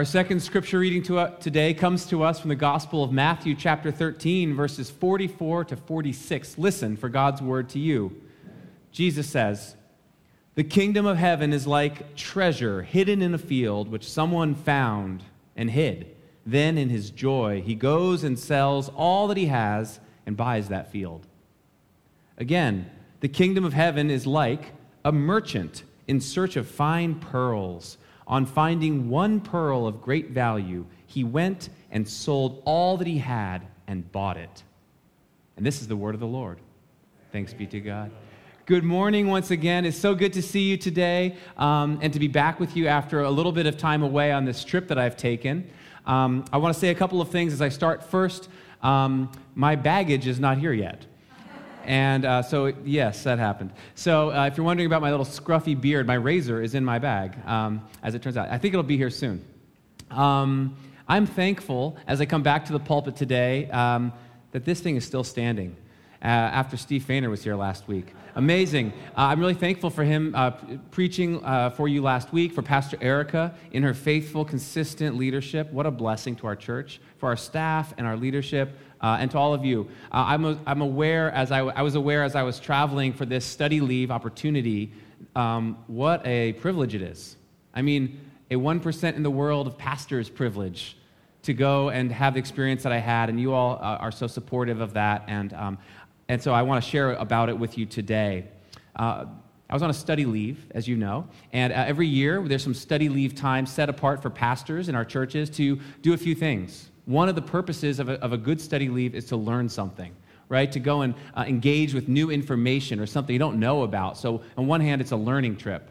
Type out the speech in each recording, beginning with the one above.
Our second scripture reading to, uh, today comes to us from the Gospel of Matthew, chapter 13, verses 44 to 46. Listen for God's word to you. Jesus says, The kingdom of heaven is like treasure hidden in a field, which someone found and hid. Then, in his joy, he goes and sells all that he has and buys that field. Again, the kingdom of heaven is like a merchant in search of fine pearls on finding one pearl of great value, he went and sold all that he had and bought it. And this is the word of the Lord. Thanks be to God. Good morning once again. It's so good to see you today um, and to be back with you after a little bit of time away on this trip that I've taken. Um, I want to say a couple of things as I start. First, um, my baggage is not here yet. And uh, so, yes, that happened. So, uh, if you're wondering about my little scruffy beard, my razor is in my bag, um, as it turns out. I think it'll be here soon. Um, I'm thankful as I come back to the pulpit today um, that this thing is still standing uh, after Steve Fainer was here last week. Amazing. Uh, I'm really thankful for him uh, preaching uh, for you last week, for Pastor Erica in her faithful, consistent leadership. What a blessing to our church, for our staff and our leadership uh, and to all of you. Uh, I'm, a, I'm aware, as I, I, was aware as I was traveling for this study leave opportunity, um, what a privilege it is. I mean, a 1% in the world of pastors' privilege to go and have the experience that I had, and you all uh, are so supportive of that. And, um, and so I want to share about it with you today. Uh, I was on a study leave, as you know, and uh, every year there's some study leave time set apart for pastors in our churches to do a few things one of the purposes of a, of a good study leave is to learn something right? To go and uh, engage with new information or something you don't know about. So, on one hand, it's a learning trip.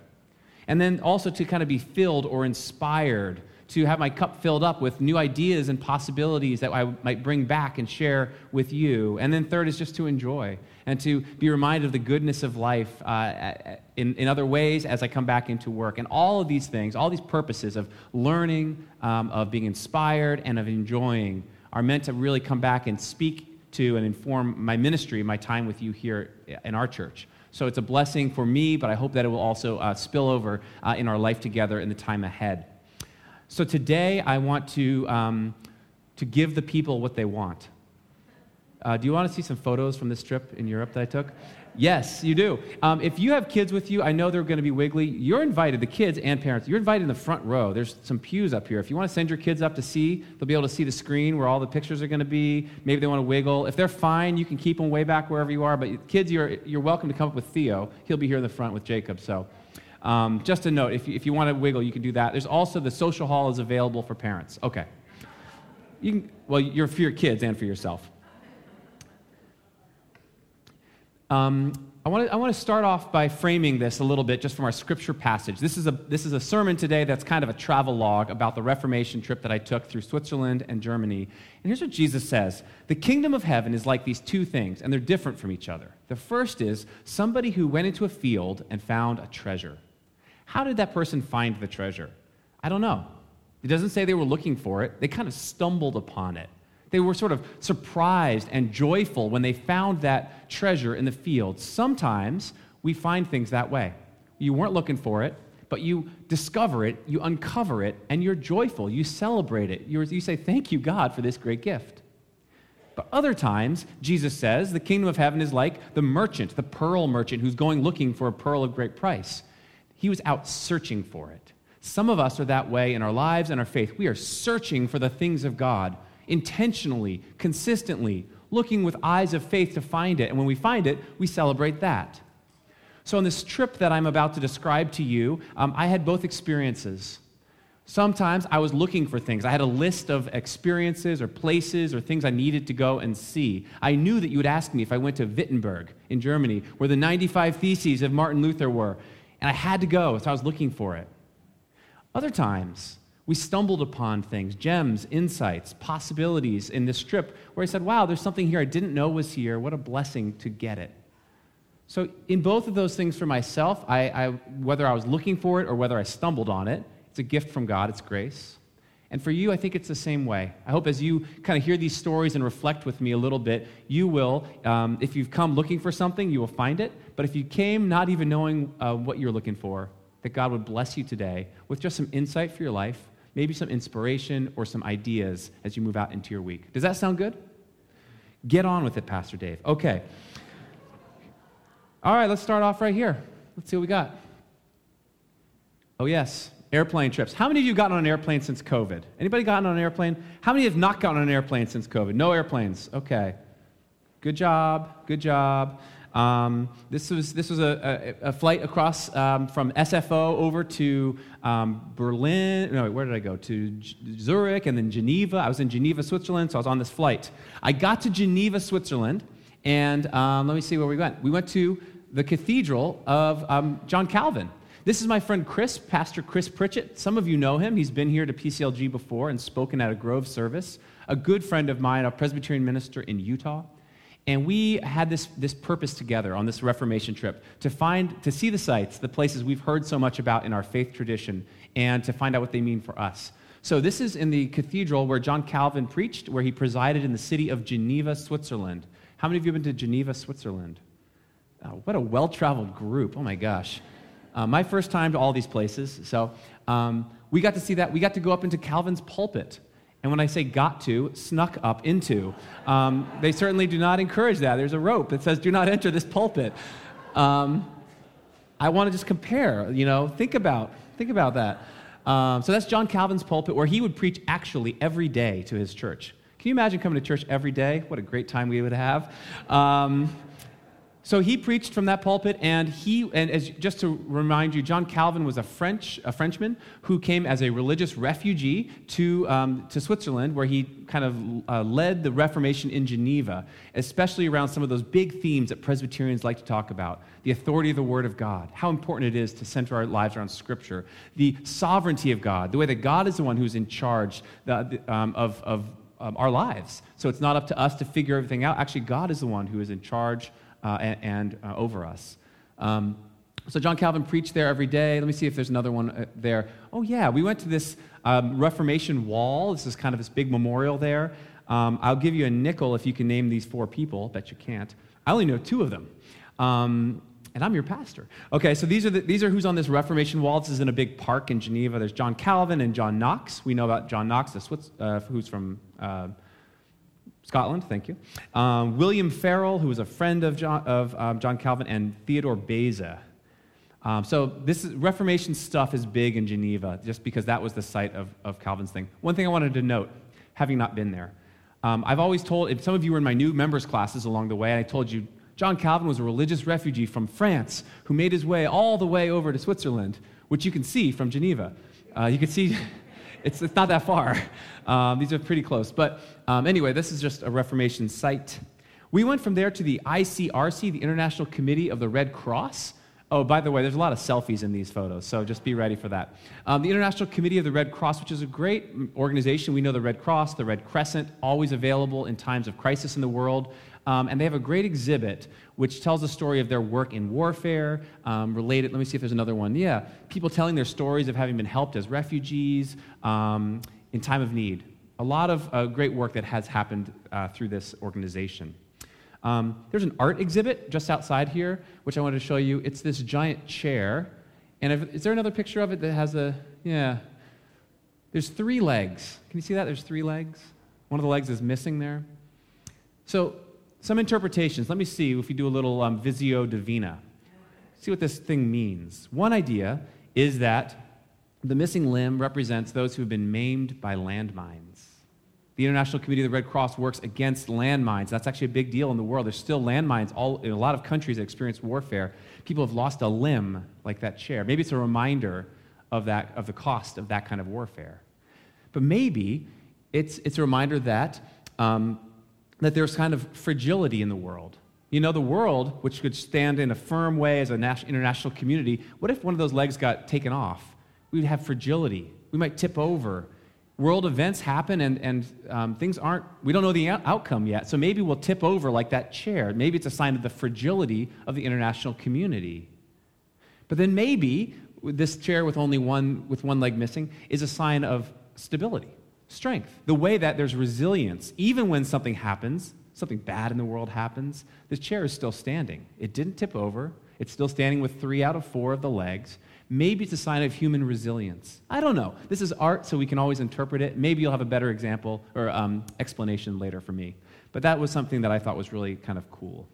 And then also to kind of be filled or inspired, to have my cup filled up with new ideas and possibilities that I might bring back and share with you. And then third is just to enjoy and to be reminded of the goodness of life uh, in, in other ways as I come back into work. And all of these things, all these purposes of learning, um, of being inspired, and of enjoying are meant to really come back and speak to and inform my ministry, my time with you here in our church. So it's a blessing for me, but I hope that it will also uh, spill over uh, in our life together in the time ahead. So today I want to, um, to give the people what they want. Uh, do you want to see some photos from this trip in Europe that I took? Yes, you do. Um, if you have kids with you, I know they're going to be wiggly. You're invited, the kids and parents, you're invited in the front row. There's some pews up here. If you want to send your kids up to see, they'll be able to see the screen where all the pictures are going to be. Maybe they want to wiggle. If they're fine, you can keep them way back wherever you are. But kids, you're, you're welcome to come up with Theo. He'll be here in the front with Jacob. So um, just a note, if you, if you want to wiggle, you can do that. There's also the social hall is available for parents. Okay. You can, well, you're for your kids and for yourself. Um, I want, to, I want to start off by framing this a little bit just from our scripture passage. This is, a, this is a sermon today that's kind of a travel log about the Reformation trip that I took through Switzerland and Germany. And here's what Jesus says The kingdom of heaven is like these two things, and they're different from each other. The first is somebody who went into a field and found a treasure. How did that person find the treasure? I don't know. It doesn't say they were looking for it, they kind of stumbled upon it. They were sort of surprised and joyful when they found that treasure in the field. Sometimes we find things that way. You weren't looking for it, but you discover it, you uncover it, and you're joyful. You celebrate it. You're, you say, Thank you, God, for this great gift. But other times, Jesus says, the kingdom of heaven is like the merchant, the pearl merchant who's going looking for a pearl of great price. He was out searching for it. Some of us are that way in our lives and our faith. We are searching for the things of God intentionally, consistently, looking with eyes of faith to find it. And when we find it, we celebrate that. So, on this trip that I'm about to describe to you, um, I had both experiences. Sometimes I was looking for things. I had a list of experiences or places or things I needed to go and see. I knew that you would ask me if I went to Wittenberg in Germany, where the 95 Theses of Martin Luther were, and I had to go, so I was looking for it. Other times, we stumbled upon things, gems, insights, possibilities in this trip where I said, wow, there's something here I didn't know was here. What a blessing to get it. So, in both of those things for myself, I, I, whether I was looking for it or whether I stumbled on it, it's a gift from God, it's grace. And for you, I think it's the same way. I hope as you kind of hear these stories and reflect with me a little bit, you will, um, if you've come looking for something, you will find it. But if you came not even knowing uh, what you're looking for, that God would bless you today with just some insight for your life maybe some inspiration or some ideas as you move out into your week. Does that sound good? Get on with it, Pastor Dave. Okay. All right, let's start off right here. Let's see what we got. Oh, yes, airplane trips. How many of you gotten on an airplane since COVID? Anybody gotten on an airplane? How many have not gotten on an airplane since COVID? No airplanes. Okay. Good job. Good job. Um, this was, this was a, a, a flight across um, from SFO over to um, Berlin. No, where did I go? To J- Zurich and then Geneva. I was in Geneva, Switzerland, so I was on this flight. I got to Geneva, Switzerland, and um, let me see where we went. We went to the Cathedral of um, John Calvin. This is my friend Chris, Pastor Chris Pritchett. Some of you know him. He's been here to PCLG before and spoken at a Grove service. A good friend of mine, a Presbyterian minister in Utah. And we had this, this purpose together on this Reformation trip to find, to see the sites, the places we've heard so much about in our faith tradition, and to find out what they mean for us. So this is in the cathedral where John Calvin preached, where he presided in the city of Geneva, Switzerland. How many of you have been to Geneva, Switzerland? Oh, what a well-traveled group. Oh my gosh. Uh, my first time to all these places. So um, we got to see that. We got to go up into Calvin's pulpit. And when I say got to, snuck up into. Um, they certainly do not encourage that. There's a rope that says, do not enter this pulpit. Um, I want to just compare, you know, think about, think about that. Um, so that's John Calvin's pulpit where he would preach actually every day to his church. Can you imagine coming to church every day? What a great time we would have. Um, so he preached from that pulpit, and he, and as just to remind you, John Calvin was a French, a Frenchman who came as a religious refugee to, um, to Switzerland, where he kind of uh, led the Reformation in Geneva, especially around some of those big themes that Presbyterians like to talk about the authority of the Word of God, how important it is to center our lives around Scripture, the sovereignty of God, the way that God is the one who's in charge the, um, of, of um, our lives. So it's not up to us to figure everything out. Actually, God is the one who is in charge uh, and, and uh, over us. Um, so John Calvin preached there every day. Let me see if there's another one uh, there. Oh yeah, we went to this um, Reformation wall. This is kind of this big memorial there. Um, I'll give you a nickel if you can name these four people. Bet you can't. I only know two of them. Um, and I'm your pastor. Okay, so these are, the, these are who's on this Reformation wall. This is in a big park in Geneva. There's John Calvin and John Knox. We know about John Knox, Swiss, uh, who's from uh, Scotland, thank you. Um, William Farel, who was a friend of John, of, um, John Calvin, and Theodore Beza. Um, so this is, Reformation stuff is big in Geneva, just because that was the site of, of Calvin's thing. One thing I wanted to note, having not been there, um, I've always told, if some of you were in my new members classes along the way, I told you John Calvin was a religious refugee from France who made his way all the way over to Switzerland, which you can see from Geneva. Uh, you can see it's, it's not that far. Um, these are pretty close. But um, anyway, this is just a Reformation site. We went from there to the ICRC, the International Committee of the Red Cross. Oh, by the way, there's a lot of selfies in these photos, so just be ready for that. Um, the International Committee of the Red Cross, which is a great organization. We know the Red Cross, the Red Crescent, always available in times of crisis in the world. Um, and they have a great exhibit which tells the story of their work in warfare, um, related. Let me see if there's another one. Yeah, people telling their stories of having been helped as refugees um, in time of need. A lot of uh, great work that has happened uh, through this organization. Um, there's an art exhibit just outside here, which I wanted to show you. It's this giant chair. And if, is there another picture of it that has a, yeah. There's three legs. Can you see that? There's three legs. One of the legs is missing there. So some interpretations. Let me see if we do a little um, Visio Divina. See what this thing means. One idea is that the missing limb represents those who have been maimed by landmines. The International Committee of the Red Cross works against landmines. That's actually a big deal in the world. There's still landmines all, in a lot of countries that experience warfare. People have lost a limb like that chair. Maybe it's a reminder of, that, of the cost of that kind of warfare. But maybe it's, it's a reminder that um, that there's kind of fragility in the world. You know, the world, which could stand in a firm way as an international community, what if one of those legs got taken off? We'd have fragility. We might tip over. World events happen and, and um, things aren't, we don't know the outcome yet. So maybe we'll tip over like that chair. Maybe it's a sign of the fragility of the international community. But then maybe this chair with only one, with one leg missing is a sign of stability strength, the way that there's resilience. Even when something happens, something bad in the world happens, this chair is still standing. It didn't tip over, it's still standing with three out of four of the legs. Maybe it's a sign of human resilience. I don't know. This is art, so we can always interpret it. Maybe you'll have a better example or um, explanation later for me. But that was something that I thought was really kind of cool.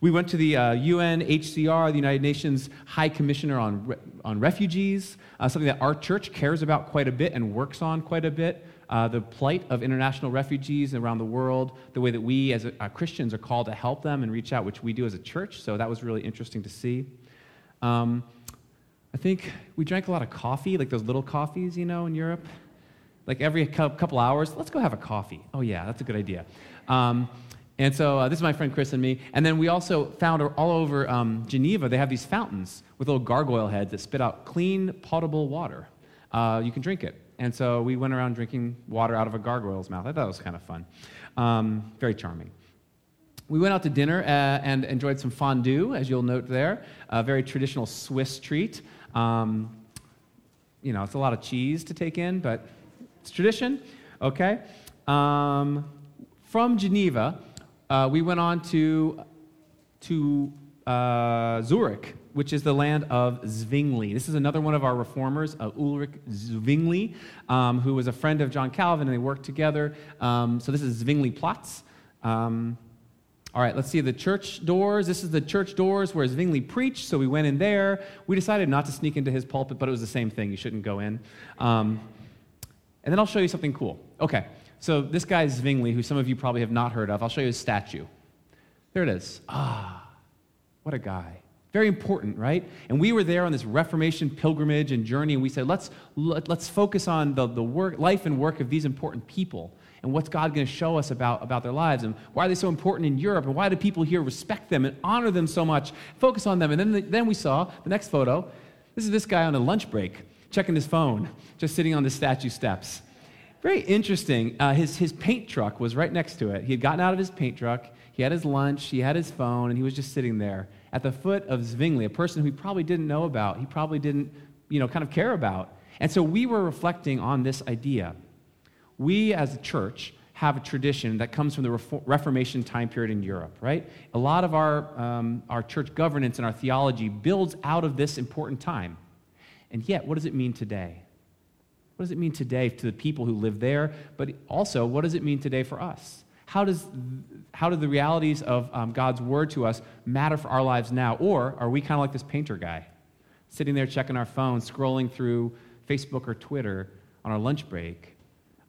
We went to the uh, UNHCR, the United Nations High Commissioner on, Re- on Refugees, uh, something that our church cares about quite a bit and works on quite a bit. Uh, the plight of international refugees around the world, the way that we as uh, Christians are called to help them and reach out, which we do as a church. So that was really interesting to see. Um, I think we drank a lot of coffee, like those little coffees, you know, in Europe. Like every couple hours, let's go have a coffee. Oh, yeah, that's a good idea. Um, and so uh, this is my friend Chris and me. And then we also found all over um, Geneva, they have these fountains with little gargoyle heads that spit out clean, potable water. Uh, you can drink it. And so we went around drinking water out of a gargoyle's mouth. I thought it was kind of fun. Um, very charming. We went out to dinner uh, and enjoyed some fondue, as you'll note there, a very traditional Swiss treat. Um, you know, it's a lot of cheese to take in, but it's tradition. Okay. Um, from Geneva, uh, we went on to, to uh, Zurich, which is the land of Zwingli. This is another one of our reformers, uh, Ulrich Zwingli, um, who was a friend of John Calvin, and they worked together. Um, so this is Zwingli Platz. Um, all right, let's see the church doors. This is the church doors where Zwingli preached, so we went in there. We decided not to sneak into his pulpit, but it was the same thing. You shouldn't go in. Um, and then I'll show you something cool. Okay, so this guy Zwingli, who some of you probably have not heard of, I'll show you his statue. There it is. Ah, what a guy. Very important, right? And we were there on this Reformation pilgrimage and journey, and we said, let's, let, us let us focus on the, the work, life and work of these important people and what's God going to show us about, about their lives and why are they so important in Europe and why do people here respect them and honor them so much, focus on them. And then, the, then we saw the next photo. This is this guy on a lunch break checking his phone, just sitting on the statue steps. Very interesting. Uh, his, his paint truck was right next to it. He had gotten out of his paint truck, he had his lunch, he had his phone, and he was just sitting there at the foot of Zwingli, a person who he probably didn't know about, he probably didn't, you know, kind of care about. And so we were reflecting on this idea. We as a church have a tradition that comes from the Reformation time period in Europe, right? A lot of our, um, our church governance and our theology builds out of this important time. And yet, what does it mean today? What does it mean today to the people who live there? But also, what does it mean today for us? How, does, how do the realities of um, God's word to us matter for our lives now? Or are we kind of like this painter guy, sitting there checking our phone, scrolling through Facebook or Twitter on our lunch break,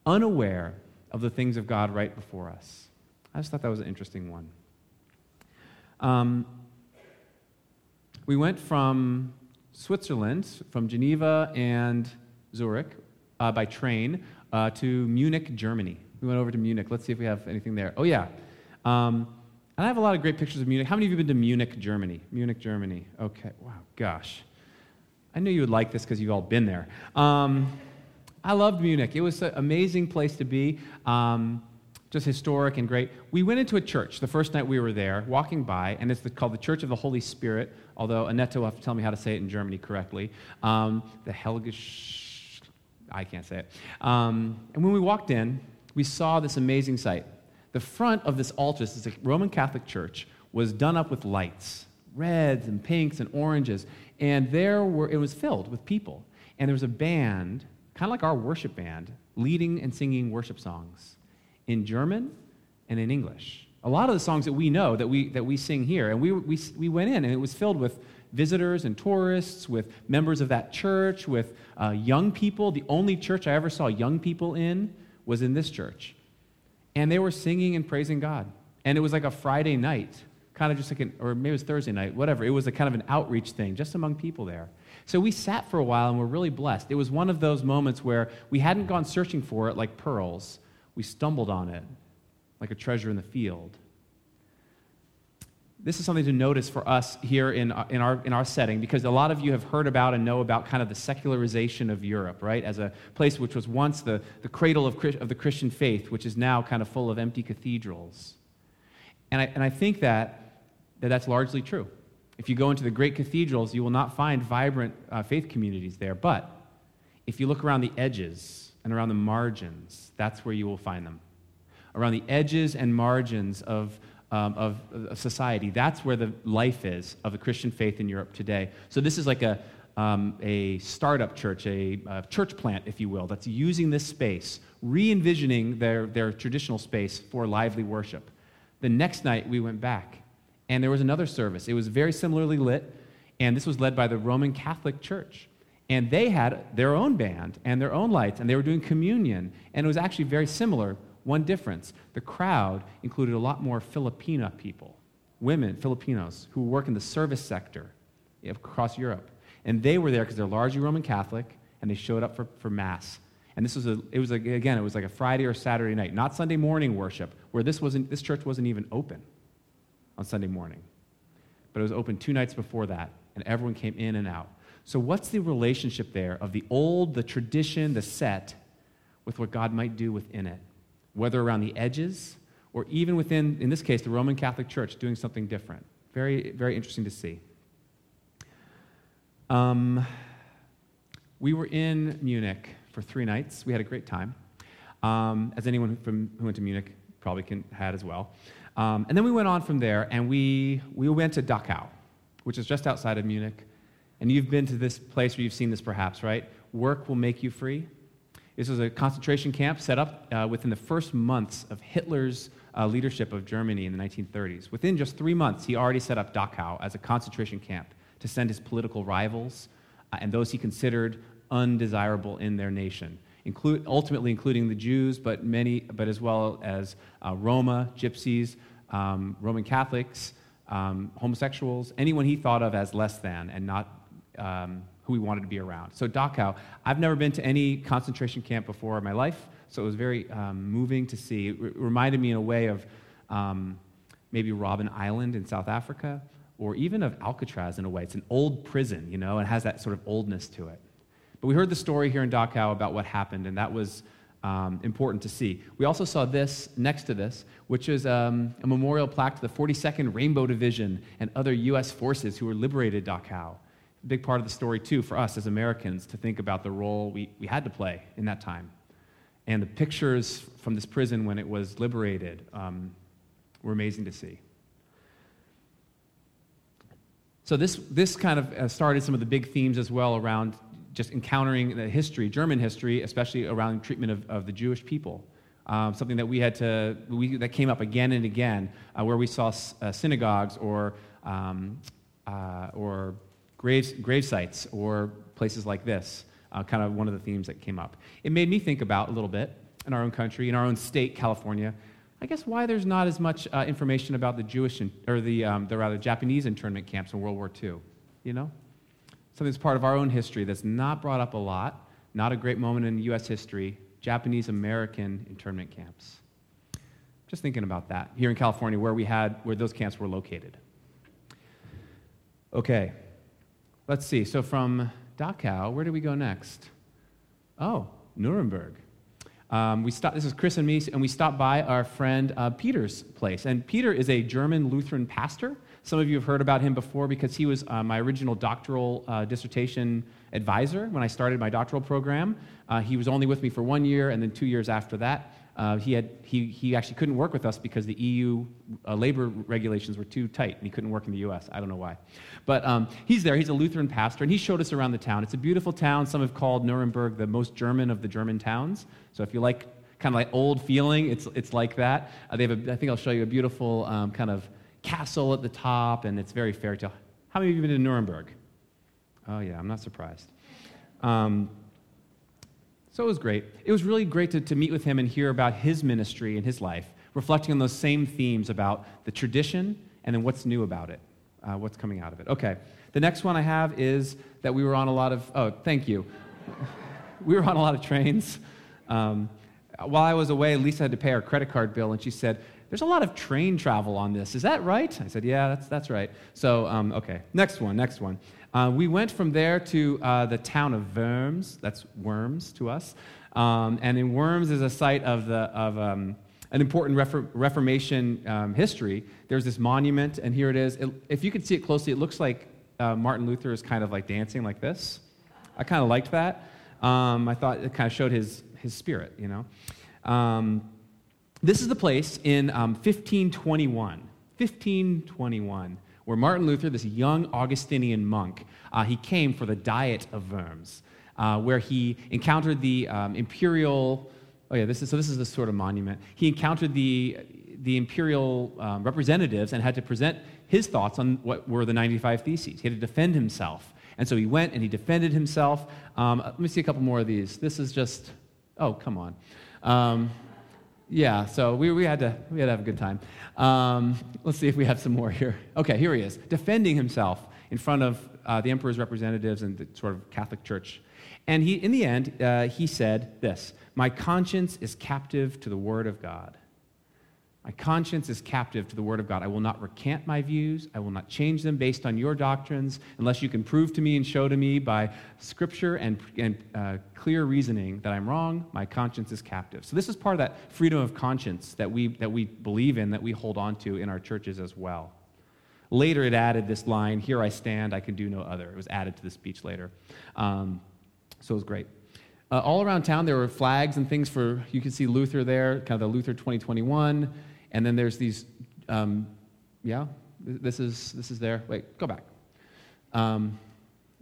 unaware of the things of God right before us? I just thought that was an interesting one. Um, we went from Switzerland, from Geneva and Zurich, uh, by train uh, to Munich, Germany. We went over to Munich. Let's see if we have anything there. Oh, yeah. Um, and I have a lot of great pictures of Munich. How many of you have been to Munich, Germany? Munich, Germany. Okay. Wow, gosh. I knew you would like this because you've all been there. Um, I loved Munich. It was an amazing place to be, um, just historic and great. We went into a church the first night we were there, walking by, and it's the, called the Church of the Holy Spirit, although Annette will have to tell me how to say it in Germany correctly. Um, the Helgisch I can't say it. Um, and when we walked in, we saw this amazing sight. The front of this altar, this is a Roman Catholic church, was done up with lights, reds and pinks and oranges. And there were, it was filled with people. And there was a band, kind of like our worship band, leading and singing worship songs in German and in English. A lot of the songs that we know that we, that we sing here. And we, we, we went in, and it was filled with visitors and tourists, with members of that church, with uh, young people. The only church I ever saw young people in was in this church. And they were singing and praising God. And it was like a Friday night, kind of just like an, or maybe it was Thursday night, whatever. It was a kind of an outreach thing, just among people there. So we sat for a while and were really blessed. It was one of those moments where we hadn't gone searching for it like pearls, we stumbled on it like a treasure in the field this is something to notice for us here in, in, our, in our setting because a lot of you have heard about and know about kind of the secularization of Europe, right? As a place which was once the, the cradle of, of the Christian faith, which is now kind of full of empty cathedrals. And I, and I think that, that that's largely true. If you go into the great cathedrals, you will not find vibrant uh, faith communities there. But if you look around the edges and around the margins, that's where you will find them. Around the edges and margins of, um, of, of, society. That's where the life is of the Christian faith in Europe today. So this is like a, um, a startup church, a, a, church plant, if you will, that's using this space, re envisioning their, their traditional space for lively worship. The next night, we went back, and there was another service. It was very similarly lit, and this was led by the Roman Catholic Church. And they had their own band and their own lights, and they were doing communion, and it was actually very similar. One difference the crowd included a lot more Filipina people, women, Filipinos, who work in the service sector across Europe. And they were there because they're largely Roman Catholic, and they showed up for, for Mass. And this was a, it was again, it was like a Friday or Saturday night, not Sunday morning worship, where this, wasn't, this church wasn't even open on Sunday morning. But it was open two nights before that, and everyone came in and out. So, what's the relationship there of the old, the tradition, the set, with what God might do within it? Whether around the edges, or even within, in this case, the Roman Catholic Church doing something different. Very, very interesting to see. Um, we were in Munich for three nights. We had a great time, um, as anyone from, who went to Munich probably can, had as well. Um, and then we went on from there, and we, we went to Dachau, which is just outside of Munich. And you've been to this place where you've seen this perhaps, right? Work will make you free. This was a concentration camp set up uh, within the first months of Hitler's uh, leadership of Germany in the 1930s. Within just three months, he already set up Dachau as a concentration camp to send his political rivals uh, and those he considered undesirable in their nation, ultimately including the Jews, but, many, but as well as uh, Roma, Gypsies, um, Roman Catholics, um, homosexuals, anyone he thought of as less than and not um, who we wanted to be around. So Dachau, I've never been to any concentration camp before in my life, so it was very um, moving to see. It reminded me in a way of um, maybe Robben Island in South Africa, or even of Alcatraz in a way. It's an old prison, you know, and has that sort of oldness to it. But we heard the story here in Dachau about what happened, and that was um, important to see. We also saw this next to this, which is um, a memorial plaque to the 42nd Rainbow Division and other U.S. forces who were liberated Dachau. Big part of the story, too, for us as Americans to think about the role we, we had to play in that time. And the pictures from this prison when it was liberated um, were amazing to see. So this, this kind of uh, started some of the big themes as well around just encountering the history, German history, especially around treatment of, of the Jewish people. Um, something that we had to, we, that came up again and again, uh, where we saw uh, synagogues or, um, uh, or grave, grave sites or places like this, uh, kind of one of the themes that came up. It made me think about a little bit in our own country, in our own state, California, I guess why there's not as much uh, information about the Jewish, in, or the, um, the rather Japanese internment camps in World War II, you know? Something that's part of our own history that's not brought up a lot, not a great moment in U.S. history, Japanese American internment camps. Just thinking about that here in California, where we had, where those camps were located. Okay, let's see. So from Dachau, where do we go next? Oh, Nuremberg. Um, we stopped, this is Chris and me, and we stopped by our friend uh, Peter's place. And Peter is a German Lutheran pastor. Some of you have heard about him before because he was uh, my original doctoral uh, dissertation advisor when I started my doctoral program. Uh, he was only with me for one year, and then two years after that, uh, he, had, he, he actually couldn't work with us because the EU uh, labor regulations were too tight, and he couldn't work in the US. I don't know why. But um, he's there. He's a Lutheran pastor, and he showed us around the town. It's a beautiful town. Some have called Nuremberg the most German of the German towns. So if you like kind of like old feeling, it's, it's like that. Uh, they have a, I think I'll show you a beautiful um, kind of castle at the top, and it's very fairy tale. How many of you have been to Nuremberg? Oh, yeah, I'm not surprised. Um, so it was great. It was really great to, to meet with him and hear about his ministry and his life, reflecting on those same themes about the tradition and then what's new about it, uh, what's coming out of it. Okay, the next one I have is that we were on a lot of, oh, thank you. we were on a lot of trains. Um, while I was away, Lisa had to pay our credit card bill, and she said, There's a lot of train travel on this. Is that right? I said, Yeah, that's, that's right. So, um, okay, next one, next one. Uh, we went from there to uh, the town of Worms. That's Worms to us. Um, and in Worms is a site of, the, of um, an important Refor- Reformation um, history. There's this monument, and here it is. It, if you can see it closely, it looks like uh, Martin Luther is kind of like dancing like this. I kind of liked that. Um, I thought it kind of showed his, his spirit, you know. Um, this is the place in 1521. Um, 1521 where Martin Luther, this young Augustinian monk, uh, he came for the Diet of Worms, uh, where he encountered the um, imperial. Oh yeah, this is so. This is the sort of monument. He encountered the the imperial um, representatives and had to present his thoughts on what were the 95 Theses. He had to defend himself. And so he went and he defended himself. Um, let me see a couple more of these. This is just, oh, come on. Yeah, so we, we, had to, we had to have a good time. Um, let's see if we have some more here. Okay, here he is, defending himself in front of uh, the emperor's representatives and the sort of Catholic Church. And he, in the end, uh, he said this My conscience is captive to the word of God. My conscience is captive to the Word of God. I will not recant my views. I will not change them based on your doctrines unless you can prove to me and show to me by Scripture and, and uh, clear reasoning that I'm wrong. My conscience is captive. So, this is part of that freedom of conscience that we, that we believe in, that we hold on to in our churches as well. Later, it added this line, Here I stand, I can do no other. It was added to the speech later. Um, so, it was great. Uh, all around town, there were flags and things for, you can see Luther there, kind of the Luther 2021. And then there's these, um, yeah, this is, this is there. Wait, go back. Um,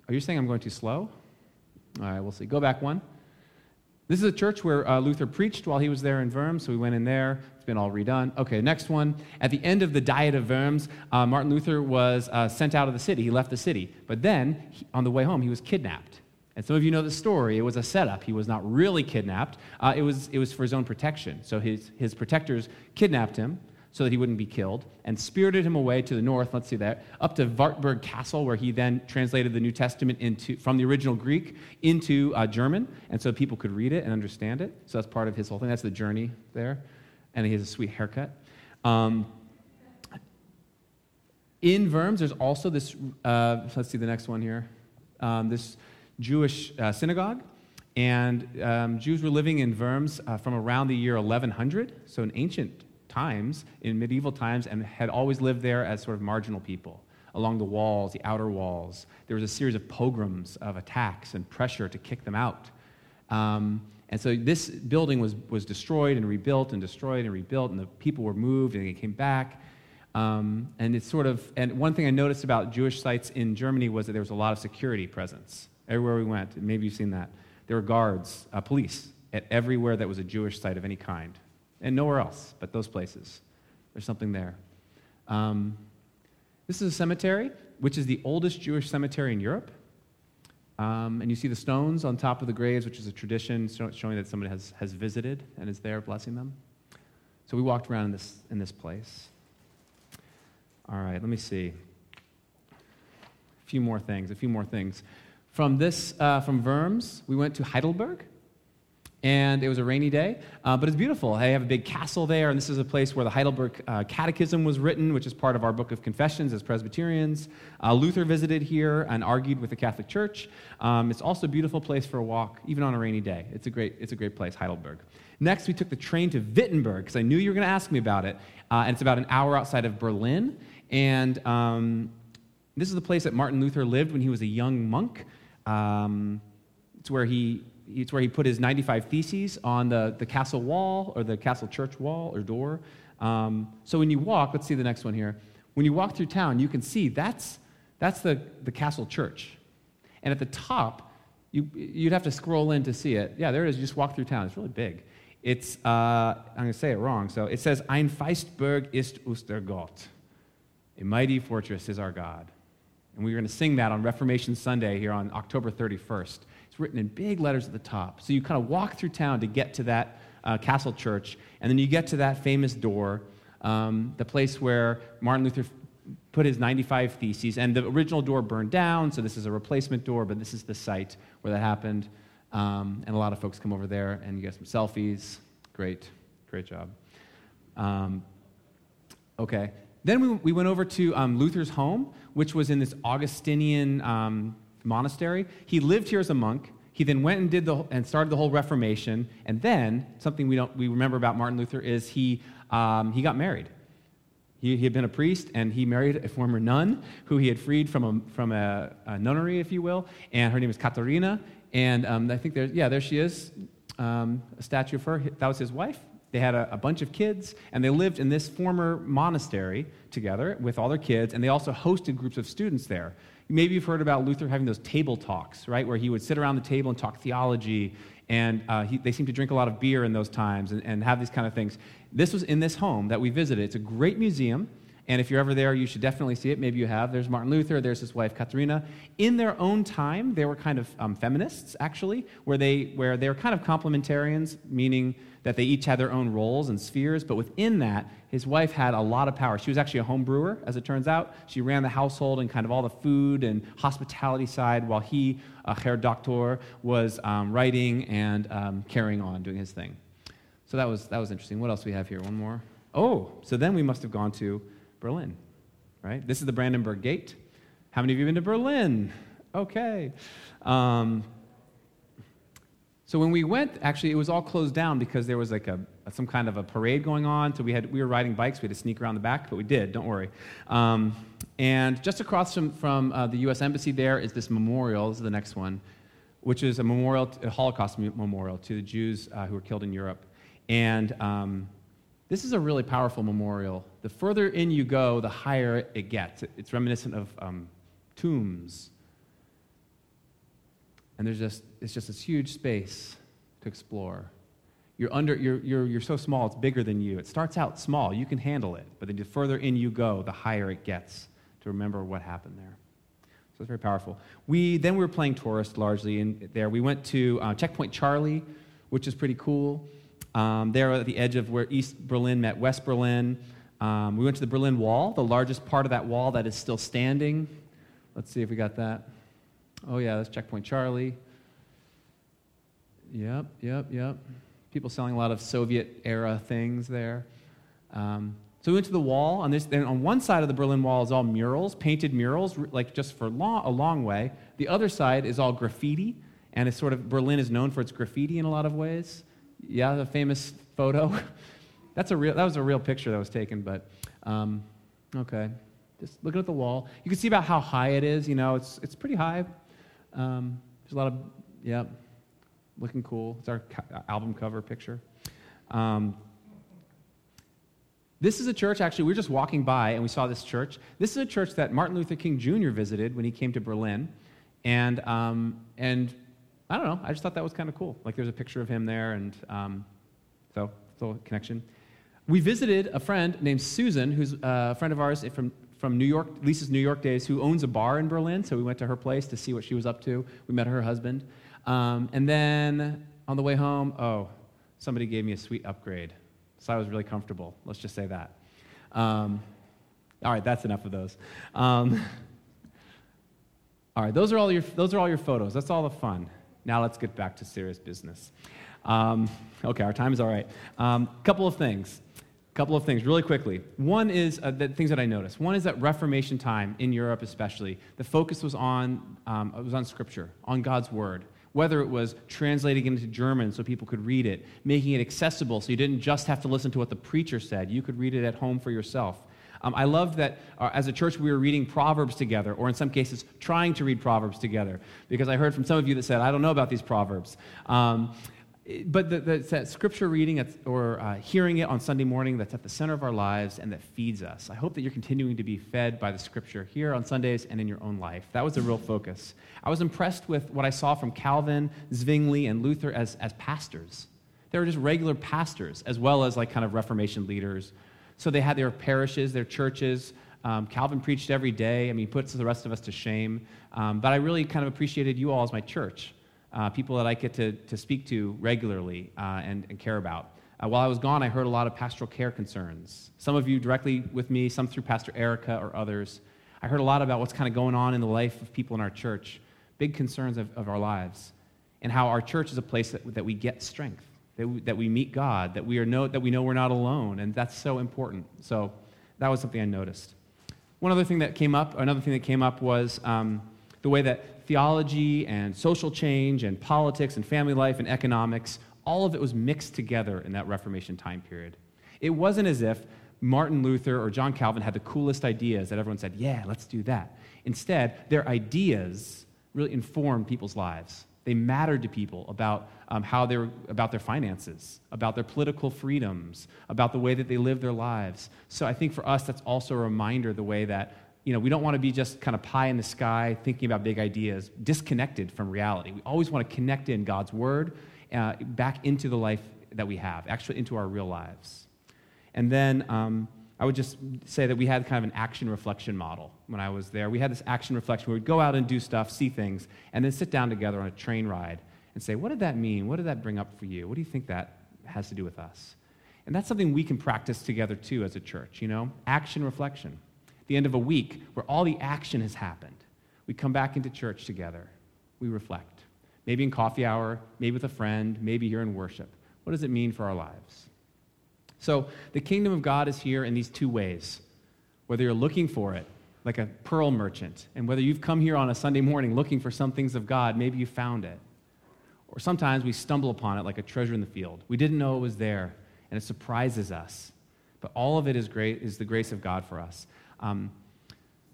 are you saying I'm going too slow? All right, we'll see. Go back one. This is a church where uh, Luther preached while he was there in Worms, so we went in there. It's been all redone. Okay, next one. At the end of the Diet of Worms, uh, Martin Luther was uh, sent out of the city. He left the city. But then, he, on the way home, he was kidnapped. And some of you know the story. It was a setup. He was not really kidnapped, uh, it, was, it was for his own protection. So his, his protectors kidnapped him so that he wouldn't be killed and spirited him away to the north, let's see that, up to Wartburg Castle, where he then translated the New Testament into, from the original Greek into uh, German, and so people could read it and understand it. So that's part of his whole thing. That's the journey there. And he has a sweet haircut. Um, in Worms, there's also this, uh, let's see the next one here. Um, this Jewish uh, synagogue. And um, Jews were living in Worms uh, from around the year 1100, so in ancient times, in medieval times, and had always lived there as sort of marginal people along the walls, the outer walls. There was a series of pogroms, of attacks and pressure to kick them out. Um, and so this building was, was destroyed and rebuilt and destroyed and rebuilt, and the people were moved and they came back. Um, and it's sort of, and one thing I noticed about Jewish sites in Germany was that there was a lot of security presence everywhere we went. Maybe you've seen that. There were guards, uh, police at everywhere that was a Jewish site of any kind, and nowhere else but those places. There's something there. Um, this is a cemetery, which is the oldest Jewish cemetery in Europe. Um, and you see the stones on top of the graves, which is a tradition showing that somebody has, has visited and is there blessing them. So we walked around in this, in this place. All right, let me see. A few more things, a few more things. From this, uh, from Worms, we went to Heidelberg, and it was a rainy day, uh, but it's beautiful. They have a big castle there, and this is a place where the Heidelberg uh, Catechism was written, which is part of our Book of Confessions as Presbyterians. Uh, Luther visited here and argued with the Catholic Church. Um, it's also a beautiful place for a walk, even on a rainy day. It's a great, it's a great place, Heidelberg. Next, we took the train to Wittenberg, because I knew you were going to ask me about it, uh, and it's about an hour outside of Berlin. And um, this is the place that Martin Luther lived when he was a young monk. Um, it's where he it's where he put his 95 theses on the, the castle wall or the castle church wall or door. Um, so when you walk, let's see the next one here. When you walk through town, you can see that's, that's the, the castle church. And at the top, you, you'd have to scroll in to see it. Yeah, there it is. You just walk through town. It's really big. It's, uh, I'm going to say it wrong. So it says, Ein Feistberg ist unser Gott. A mighty fortress is our God. And we're going to sing that on Reformation Sunday here on October 31st. It's written in big letters at the top. So you kind of walk through town to get to that uh, castle church, and then you get to that famous door, um, the place where Martin Luther put his 95 Theses. And the original door burned down, so this is a replacement door, but this is the site where that happened. Um, and a lot of folks come over there and you get some selfies. Great, great job. Um, okay. Then we, we went over to um, Luther's home, which was in this Augustinian um, monastery. He lived here as a monk. He then went and did the and started the whole Reformation. And then something we don't we remember about Martin Luther is he um, he got married. He, he, had been a priest and he married a former nun who he had freed from a from a, a nunnery, if you will. And her name is Katharina. And um, I think there yeah there she is, um, a statue of her. That was his wife. They had a, a, bunch of kids, and they lived in this former monastery together with all their kids, and they also hosted groups of students there. Maybe you've heard about Luther having those table talks, right, where he would sit around the table and talk theology, and uh, he, they seemed to drink a lot of beer in those times and, and have these kind of things. This was in this home that we visited. It's a great museum. And if you're ever there, you should definitely see it. Maybe you have. There's Martin Luther, there's his wife Katharina. In their own time, they were kind of um, feminists, actually, where they, where they were kind of complementarians, meaning that they each had their own roles and spheres. But within that, his wife had a lot of power. She was actually a home brewer, as it turns out. She ran the household and kind of all the food and hospitality side, while he, uh, Herr Doctor, was um, writing and um, carrying on, doing his thing. So that was, that was interesting. What else do we have here? One more? Oh, so then we must have gone to Berlin, right? This is the Brandenburg Gate. How many of you have been to Berlin? Okay. Um, so when we went, actually, it was all closed down because there was like a, some kind of a parade going on. So we, had, we were riding bikes. We had to sneak around the back, but we did, don't worry. Um, and just across from, from uh, the U.S. Embassy there is this memorial. This is the next one, which is a memorial, a Holocaust memorial to the Jews uh, who were killed in Europe. And um, this is a really powerful memorial. The further in you go, the higher it gets. It's reminiscent of um, tombs. And there's just, it's just this huge space to explore. You're, under, you're, you're, you're so small, it's bigger than you. It starts out small, you can handle it. But then the further in you go, the higher it gets to remember what happened there. So it's very powerful. We, then we were playing tourist largely in there. We went to uh, Checkpoint Charlie, which is pretty cool. Um, there at the edge of where East Berlin met West Berlin. Um, we went to the Berlin Wall, the largest part of that wall that is still standing. Let's see if we got that. Oh, yeah, that's Checkpoint Charlie. Yep, yep, yep. People selling a lot of Soviet era things there. Um, so we went to the wall. On, this, and on one side of the Berlin Wall is all murals, painted murals, like just for long, a long way. The other side is all graffiti, and it's sort of Berlin is known for its graffiti in a lot of ways. Yeah, the famous photo. That's a real, that was a real picture that was taken, but um, okay. Just looking at the wall. You can see about how high it is. You know, it's, it's pretty high. Um, there's a lot of, yeah, looking cool. It's our album cover picture. Um, this is a church, actually, we were just walking by and we saw this church. This is a church that Martin Luther King Jr. visited when he came to Berlin. And, um, and I don't know, I just thought that was kind of cool. Like there's a picture of him there, and um, so, little connection. We visited a friend named Susan, who's a friend of ours from, from New York, Lisa's New York days, who owns a bar in Berlin. So we went to her place to see what she was up to. We met her husband. Um, and then on the way home, oh, somebody gave me a sweet upgrade. So I was really comfortable. Let's just say that. Um, all right, that's enough of those. Um, all right, those are all your, those are all your photos. That's all the fun. Now let's get back to serious business. Um, okay, our time is all right. A um, couple of things. Couple of things, really quickly. One is uh, the things that I noticed. One is that Reformation time in Europe, especially, the focus was on um, was on Scripture, on God's Word. Whether it was translating it into German so people could read it, making it accessible so you didn't just have to listen to what the preacher said, you could read it at home for yourself. Um, I love that uh, as a church we were reading Proverbs together, or in some cases, trying to read Proverbs together, because I heard from some of you that said, I don't know about these Proverbs. Um, but the, the, that scripture reading or uh, hearing it on Sunday morning that's at the center of our lives and that feeds us. I hope that you're continuing to be fed by the scripture here on Sundays and in your own life. That was a real focus. I was impressed with what I saw from Calvin, Zwingli, and Luther as, as pastors. They were just regular pastors, as well as like kind of Reformation leaders so they had their parishes, their churches. Um, Calvin preached every day. I mean, he puts the rest of us to shame. Um, but I really kind of appreciated you all as my church, uh, people that I get to, to speak to regularly uh, and, and care about. Uh, while I was gone, I heard a lot of pastoral care concerns. Some of you directly with me, some through Pastor Erica or others. I heard a lot about what's kind of going on in the life of people in our church, big concerns of, of our lives, and how our church is a place that, that we get strength that we, that we meet God, that we, are know, that we know we're not alone, and that's so important. So that was something I noticed. One other thing that came up, another thing that came up was um, the way that theology and social change and politics and family life and economics, all of it was mixed together in that Reformation time period. It wasn't as if Martin Luther or John Calvin had the coolest ideas that everyone said, yeah, let's do that. Instead, their ideas really informed people's lives. They mattered to people about um, how they were, about their finances, about their political freedoms, about the way that they live their lives. So I think for us, that's also a reminder the way that you know, we don't want to be just kind of pie in the sky thinking about big ideas, disconnected from reality. We always want to connect in God's word uh, back into the life that we have, actually into our real lives. And then um, I would just say that we had kind of an action reflection model when I was there. We had this action reflection where we'd go out and do stuff, see things, and then sit down together on a train ride and say, what did that mean? What did that bring up for you? What do you think that has to do with us? And that's something we can practice together too as a church, you know? Action reflection. The end of a week where all the action has happened, we come back into church together. We reflect. Maybe in coffee hour, maybe with a friend, maybe here in worship. What does it mean for our lives? So, the kingdom of God is here in these two ways. Whether you're looking for it, like a pearl merchant, and whether you've come here on a Sunday morning looking for some things of God, maybe you found it. Or sometimes we stumble upon it like a treasure in the field. We didn't know it was there, and it surprises us. But all of it is great, is the grace of God for us. Um,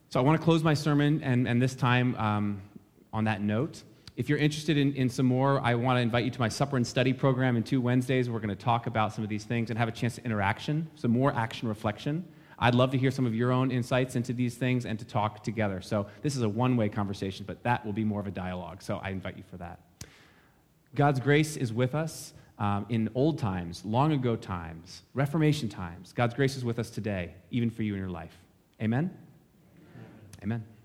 so I want to close my sermon, and, and this time um, on that note. If you're interested in, in some more, I want to invite you to my supper and study program in two Wednesdays. We're going to talk about some of these things and have a chance to interaction, some more action reflection. I'd love to hear some of your own insights into these things and to talk together. So this is a one way conversation, but that will be more of a dialogue. So I invite you for that. God's grace is with us um, in old times, long ago times, Reformation times. God's grace is with us today, even for you in your life. Amen? Amen. Amen.